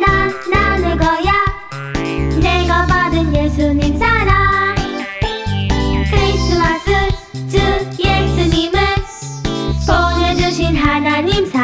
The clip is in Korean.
난 나는 거야. 내가 받은 예수님 사랑. 크리스마스 주 예수님은 보내주신 하나님 사랑